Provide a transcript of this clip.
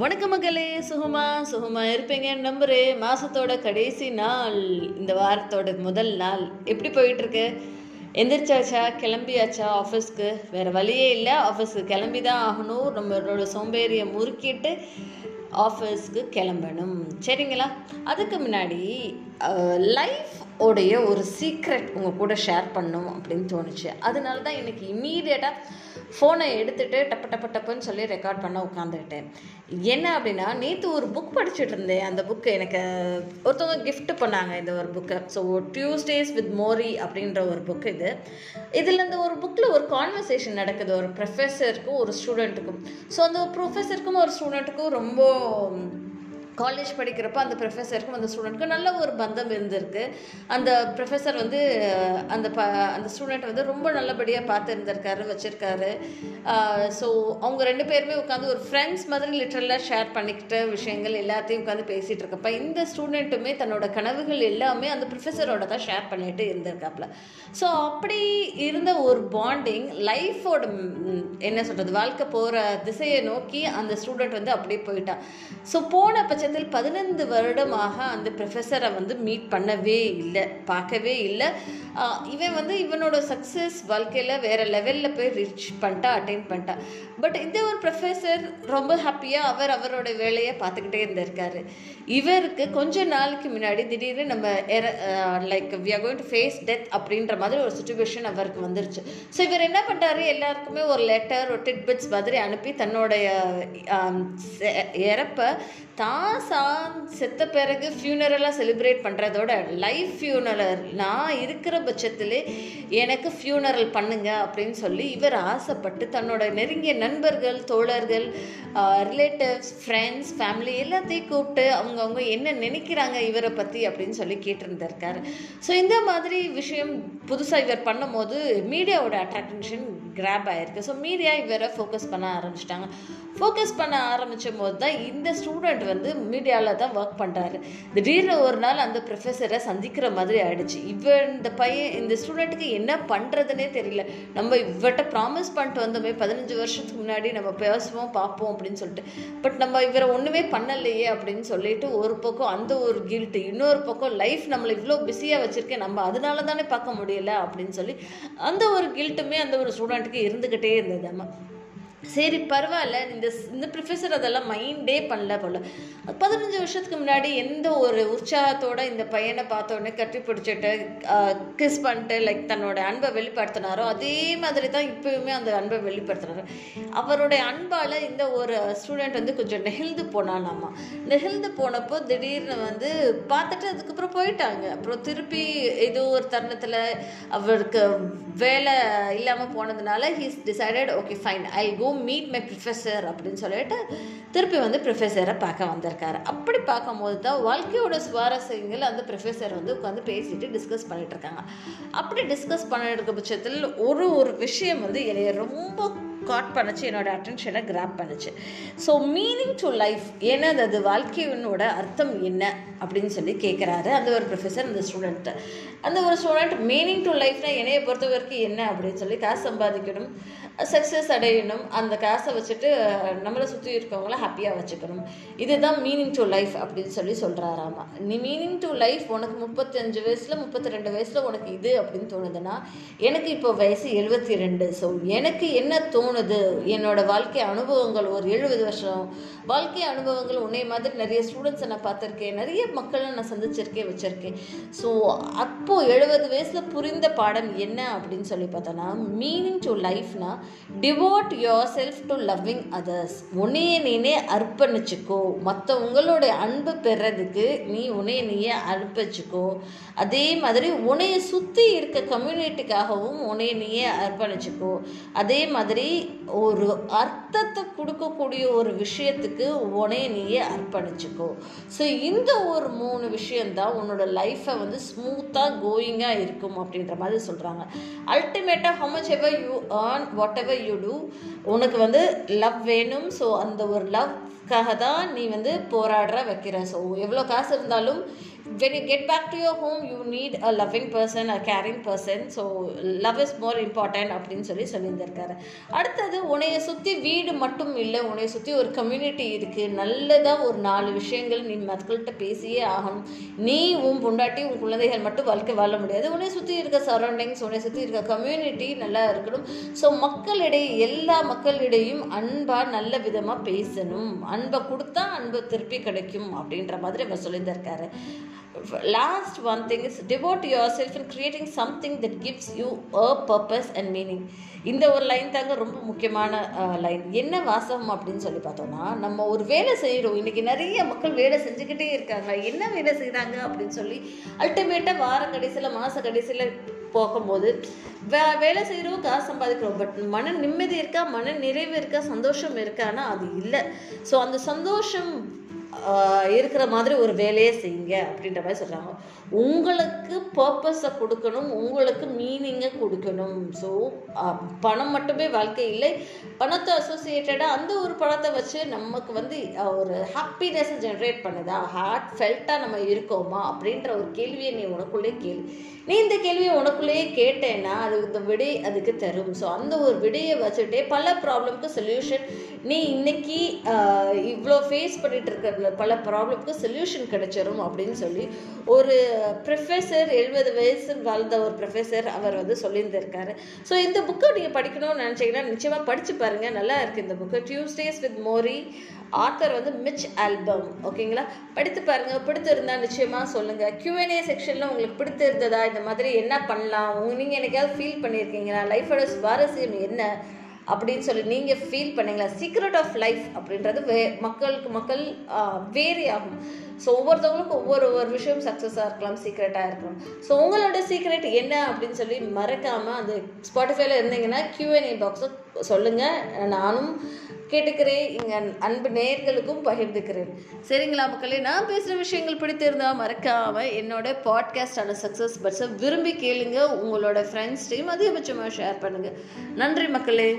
வணக்க மக்களே சுகமா சுகமா இருப்பீங்க நம்புறேன் மாசத்தோட கடைசி நாள் இந்த வாரத்தோட முதல் நாள். எப்படி போயிட்டு இருக்கு எந்திரிச்சாச்சா? கிளம்பியாச்சா? ஆஃபீஸ்க்கு வேற வழியே இல்லை. ஆஃபீஸ்க்கு கிளம்பி தான் ஆகணும். நம்மளோட சோம்பேறியை முறுக்கிட்டு ஆஃபீஸ்க்கு கிளம்பணும். சரிங்களா? அதுக்கு முன்னாடி லைஃப் உடைய ஒரு சீக்ரெட் உங்கள் கூட ஷேர் பண்ணும் அப்படின்னு தோணுச்சு. அதனால தான் எனக்கு இம்மீடியட்டாக ஃபோனை எடுத்துகிட்டு டப்பு டப்பு டப்புன்னு சொல்லி ரெக்கார்ட் பண்ண உட்காந்துக்கிட்டேன் என்ன அப்படின்னா நேற்று ஒரு புக் படிச்சுட்டு இருந்தேன். அந்த புக்கு எனக்கு ஒருத்தவங்க கிஃப்ட் பண்ணாங்க இந்த ஒரு book so Tuesdays with Morrie அப்படின்ற ஒரு புக்கு இது. இதில் இந்த ஒரு புக்கில் ஒரு கான்வர்சேஷன் நடக்குது. ஒரு ப்ரொஃபஸருக்கும் ஒரு ஸ்டூடெண்ட்டுக்கும் ஸோ அந்த ப்ரொஃபஸருக்கும் ஒரு ஸ்டூடெண்ட்டுக்கும் ரொம்ப காலேஜ் படிக்கிறப்ப அந்த ப்ரொஃபஸருக்கும் அந்த ஸ்டூடெண்ட்க்கும் நல்ல ஒரு பந்தம் இருந்திருக்கு. அந்த ப்ரொஃபஸர் வந்து அந்த ப அந்த ஸ்டூடெண்ட் வந்து ரொம்ப நல்லபடியாக பார்த்து இருந்திருக்காரு வச்சுருக்காரு ஸோ அவங்க ரெண்டு பேருமே உட்காந்து ஒரு ஃப்ரெண்ட்ஸ் மாதிரி லிட்டரலாக ஷேர் பண்ணிக்கிட்ட விஷயங்கள் எல்லாத்தையும் உட்காந்து பேசிகிட்டு இருக்கப்ப இந்த ஸ்டூடெண்ட்டுமே தன்னோட கனவுகள் எல்லாமே அந்த ப்ரொஃபஸரோட தான் ஷேர் பண்ணிட்டு இருந்திருக்காப்புல ஸோ அப்படி இருந்த ஒரு பாண்டிங் லைஃபோட என்ன சொல்கிறது வாழ்க்கை போகிற திசையை நோக்கி அந்த ஸ்டூடெண்ட் வந்து அப்படியே போயிட்டான் ஸோ போன பட்சத்தில் பதினைந்து வருடமாக அந்த ப்ரொஃபஸரை வந்து மீட் பண்ணவே இல்லை பார்க்கவே இல்லை. இவன் வந்து இவனோட சக்ஸஸ் வாழ்க்கையில் வேறு லெவலில் போய் ரீச் பண்ணிட்டா அட்டைன் பண்ணிட்டா. பட் இந்த ஒரு ப்ரொஃபஸர் ரொம்ப ஹாப்பியாக அவர் அவரோட வேலையை பார்த்துக்கிட்டே இருந்திருக்காரு. இவருக்கு கொஞ்ச நாளுக்கு முன்னாடி திடீர்னு நம்ம era like we are going to face death அப்படின்ற மாதிரி ஒரு சுச்சுவேஷன் அவருக்கு வந்துருச்சு. ஸோ இவர் என்ன பண்ணுறாரு எல்லாருக்குமே ஒரு லெட்டர் ஒரு டிட்பிட்ஸ் மாதிரி அனுப்பி தன்னுடைய இறப்பை தான் சான் செத்த பிறகு ஃபியூனரலாக செலிப்ரேட் பண்ணுறதோட லைஃப் ஃபியூனரல் நான் இருக்கிற பட்சத்திலே எனக்கு ஃபியூனரல் பண்ணுங்க அப்படின்னு சொல்லி இவர் ஆசைப்பட்டு தன்னோட நெருங்கிய நண்பர்கள் தோழர்கள் ரிலேட்டிவ்ஸ் ஃப்ரெண்ட்ஸ் ஃபேமிலி எல்லாத்தையும் கூப்பிட்டு அவங்க அவங்க என்ன நினைக்கிறாங்க இவரை பற்றி அப்படின்னு சொல்லி கேட்டிருந்திருக்காரு. ஸோ இந்த மாதிரி விஷயம் புதுசாக இவர் பண்ணும்போது மீடியாவோட அட்ராக்ஷன் கிராப் ஆயிருக்கு. ஸோ மீடியா இவரை ஃபோக்கஸ் பண்ண ஆரம்பிச்சிட்டாங்க. ஃபோக்கஸ் பண்ண ஆரம்பித்த போது தான் இந்த ஸ்டூடெண்ட் வந்து மீடியாவில் தான் ஒர்க் பண்ணுறாரு திடீர்னு ஒரு நாள் அந்த ப்ரொஃபஸரை சந்திக்கிற மாதிரி ஆயிடுச்சு. இவன் இந்த பையன் இந்த ஸ்டூடெண்ட்டுக்கு என்ன பண்ணுறதுனே தெரியல. நம்ம இவர்கிட்ட ப்ராமிஸ் பண்ணிட்டு வந்தோமே பதினஞ்சு வருஷத்துக்கு முன்னாடி நம்ம பேசுவோம் பார்ப்போம் அப்படின்னு சொல்லிட்டு. பட் நம்ம இவரை ஒன்றுமே பண்ணலையே அப்படின்னு சொல்லிட்டு ஒரு பக்கம் அந்த ஒரு கில்ட்டு இன்னொரு பக்கம் லைஃப் நம்மளை இவ்வளோ பிஸியாக வச்சுருக்கேன் நம்ம அதனால தானே பார்க்க முடியல அப்படின்னு சொல்லி அந்த ஒரு கில்ட்டுமே அந்த ஒரு ஸ்டூடெண்ட் ஸ்டூடெண்ட்டுக்கு இருந்துக்கிட்டே இருந்தது அம்மா. சரி பரவாயில்ல. இந்த இந்த ப்ரொஃபஸர் அதெல்லாம் மைண்டே பண்ணல போல. பதினஞ்சு வருஷத்துக்கு முன்னாடி எந்த ஒரு உற்சாகத்தோட இந்த பையனை பார்த்த உடனே கட்டி பிடிச்சிட்டு கிஸ் பண்ணிட்டு லைக் தன்னோட அன்பை வெளிப்படுத்தினாரோ அதே மாதிரி தான் இப்பயுமே அந்த அன்பை வெளிப்படுத்தினாரு அவருடைய அன்பால் இந்த ஒரு ஸ்டூடெண்ட் வந்து கொஞ்சம் நெகிழ்ந்து போனானாமா. நெகிழ்ந்து போனப்போ திடீர்னு வந்து பார்த்துட்டு அதுக்கப்புறம் போயிட்டாங்க. அப்புறம் திருப்பி ஏதோ ஒரு தருணத்தில் அவருக்கு வேலை இல்லாமல் போனதுனால he's decided okay fine I go meet my professor அப்படின்னு சொல்லிட்டு திருப்பி வந்து ப்ரொஃபஸரை பார்க்க வந்திருக்காரு. அப்படி பார்க்கும்போது தான் வாழ்க்கையோட சுவாரஸ்யங்கள் அந்த ப்ரொஃபஸர் வந்து உட்காந்து பேசிட்டு டிஸ்கஸ் பண்ணிட்டு இருக்காங்க. அப்படி டிஸ்கஸ் பண்ணிட்டு இருக்க பட்சத்தில் ஒரு ஒரு விஷயம் வந்து என்னைய ரொம்ப காட் பண்ணுச்சு என்னோட அட்டென்ஷனை கிராப் பண்ணுச்சு. ஸோ மீனிங் டு லைஃப் ஏன்னா அது வாழ்க்கையினோட அர்த்தம் என்ன? அப்படின்னு சொல்லி கேட்குறாரு அந்த ஒரு ப்ரொஃபஸர் அந்த ஸ்டூடெண்ட்டை அந்த ஒரு ஸ்டூடெண்ட் மீனிங் டு லைஃப்னா என்னைய பொறுத்த வரைக்கும் என்ன அப்படின்னு சொல்லி காசு சம்பாதிக்கணும் சக்ஸஸ் அடையணும் அந்த காசை வச்சுட்டு நம்மளை சுற்றி இருக்கவங்கள ஹாப்பியாக வச்சுக்கணும். இதுதான் மீனிங் டு லைஃப் அப்படின்னு சொல்லி சொல்கிறாராமா நீ மீனிங் டு லைஃப் உனக்கு முப்பத்தஞ்சு வயசில் முப்பத்தி ரெண்டு வயசில் உனக்கு இது அப்படின்னு தோணுதுன்னா எனக்கு இப்போ வயசு எழுபத்தி ரெண்டு ஸோ எனக்கு என்ன தோணும் தோணுது. என்னோட வாழ்க்கை அனுபவங்கள் ஒரு எழுபது வருஷம். வாழ்க்கை அனுபவங்கள் உன்னை மாதிரி நிறைய ஸ்டூடெண்ட்ஸை நான் பார்த்துருக்கேன். நிறைய மக்களை நான் சந்திச்சிருக்கேன் வச்சுருக்கேன். ஸோ அப்போது எழுபது வயசில் புரிந்த பாடம் என்ன அப்படின்னு சொல்லி பார்த்தோன்னா meaning to லைஃப்னா devote yourself to loving others உன்னைய நீனே அர்ப்பணிச்சுக்கோ. மற்றவங்களுடைய அன்பு பெறதுக்கு நீ உன்னைய நீயே அர்ப்பணிச்சுக்கோ. அதே மாதிரி உன்னைய சுற்றி இருக்க கம்யூனிட்டிக்காகவும் உன்னைய நீயே அர்ப்பணிச்சுக்கோ. அதே மாதிரி ஒரு அர்த்தத்தை கொடுக்கக்கூடிய ஒரு விஷயத்துக்கு உனைய நீயே அர்ப்பணிச்சுக்கோ. ஸோ இந்த ஒரு மூணு விஷயந்தான் உன்னோட லைஃப்பை வந்து ஸ்மூத்தாக கோயிங்காக இருக்கும் அப்படின்ற மாதிரி சொல்கிறாங்க அல்டிமேட்டாக how much you you whatever you do உனக்கு வந்து லவ் வேணும். ஸோ அந்த ஒரு லவ்க்காக தான் நீ வந்து போராடுற வைக்கிற. ஸோ எவ்வளோ காசு இருந்தாலும் when you get back to your home you need a loving person a caring person. So love is more important அப்படின்னு சொல்லி சொல்லியிருந்திருக்காரு. அடுத்தது உன்னைய சுற்றி வீடு மட்டும் இல்லை உன்னைய சுற்றி ஒரு கம்யூனிட்டி இருக்குது நல்லதாக ஒரு நாலு விஷயங்கள் நீ மக்கள்கிட்ட பேசியே ஆகணும். நீ உன் பொண்டாட்டி உன் குழந்தைகள் மட்டும் வாழ்க்கை வாழ முடியாது. உன்னை சுற்றி இருக்க சரௌண்டிங்ஸ் உன்னை சுற்றி இருக்க கம்யூனிட்டி நல்லா இருக்கணும். ஸோ மக்களிடையே எல்லா மக்களிடையும் அன்பாக நல்ல விதமாக பேசணும். அன்பை கொடுத்தா அன்பு திருப்பி கிடைக்கும் அப்படின்ற மாதிரி அவர் சொல்லியிருந்திருக்காரு. Last one thing is devote yourself in creating something that gives you a purpose and meaning இந்த ஒரு லைன் தாங்க ரொம்ப முக்கியமான லைன் என்ன வாசகம் அப்படின்னு சொல்லி பார்த்தோம்னா நம்ம ஒரு வேலை செய்கிறோம் இன்றைக்கி நிறைய மக்கள் வேலை செஞ்சுக்கிட்டே இருக்காங்க. என்ன வேலை செய்கிறாங்க அப்படின்னு சொல்லி அல்டிமேட்டாக வார கடைசியில் மாத கடைசியில் போகும்போது வே வேலை செய்கிறோம் காசு சம்பாதிக்கிறோம். பட் மன நிம்மதி இருக்கா? மன நிறைவு இருக்கா? சந்தோஷம் இருக்கான்னா அது இல்லை. ஸோ அந்த சந்தோஷம் இருக்கிற மாதிரி ஒரு வேலையை செய்யுங்க அப்படின்ற மாதிரி சொல்கிறாங்க உங்களுக்கு பர்பஸை கொடுக்கணும் உங்களுக்கு நீங்கள் கொடுக்கணும். ஸோ பணம் மட்டுமே வாழ்க்கை இல்லை. பணத்தை அசோசியேட்டடாக அந்த ஒரு பணத்தை வச்சு நமக்கு வந்து ஒரு ஹாப்பினஸை ஜென்ரேட் பண்ணுதா. ஹார்ட் ஃபெல்ட்டாக நம்ம இருக்கோமா? அப்படின்ற ஒரு கேள்வியை நீ உனக்குள்ளே கேள்வி நீ இந்த கேள்வியை உனக்குள்ளேயே கேட்டேன்னா அது இந்த விடை அதுக்கு தரும். ஸோ அந்த ஒரு விடையை வச்சுட்டே பல ப்ராப்ளம்க்கு சொல்யூஷன் நீ இன்னைக்கு இவ்வளோ ஃபேஸ் பண்ணிட்டு இருக்கிற பல ப்ராப்ளம்க்கு சொல்யூஷன் கிடைச்சிரும் அப்படின்னு சொல்லி ஒரு ப்ரொஃபஸர் எழுபது வயசு வாழ்ந்த ஒரு ப்ரொஃபஸர் அவர் வந்து சொல்லியிருந்திருக்காரு. ஸோ இந்த புக்கை நீங்கள் படிக்கணும்னு நினச்சிங்கன்னா நிச்சயமாக படித்து பாருங்கள் நல்லா இருக்குது இந்த book Tuesdays with Morrie author வந்து மிச் ஆல்பம் ஓகேங்களா படித்து பாருங்கள் பிடித்திருந்தா நிச்சயமாக சொல்லுங்கள் கியூஎன்ஏ செக்ஷனில் உங்களுக்கு பிடித்திருந்ததா? இந்த மாதிரி என்ன பண்ணலாம்? நீங்கள் என்னைக்காவது ஃபீல் பண்ணியிருக்கீங்களா? லைஃபோட சுவாரஸ்யம் என்ன? அப்படின்னு சொல்லி நீங்கள் ஃபீல் பண்ணீங்களா? சீக்ரெட் ஆஃப் லைஃப் அப்படின்றது வே மக்களுக்கு மக்கள் வேரி ஆகும் ஸோ ஒவ்வொருத்தவங்களுக்கும் ஒவ்வொரு ஒரு விஷயம் சக்ஸஸாக இருக்கலாம் சீக்ரெட்டாக இருக்கலாம். ஸோ உங்களோட சீக்ரெட் என்ன அப்படின்னு சொல்லி மறக்காமல் அந்த ஸ்பாட்டிஃபைல இருந்தீங்கன்னா கியூஎன்ஏ பாக்ஸை சொல்லுங்கள் நானும் கேட்டுக்கிறேன். இங்கே அன்பு நேர்களுக்கும் பகிர்ந்துக்கிறேன். சரிங்களா மக்களே நான் பேசுகிற விஷயங்கள் பிடித்திருந்தால் மறக்காமல் என்னோட பாட்காஸ்டான சக்ஸஸ் பட்ஸை விரும்பி கேளுங்க. உங்களோட ஃப்ரெண்ட்ஸ்டையும் அதிகபட்சமாக ஷேர் பண்ணுங்கள் நன்றி மக்களே.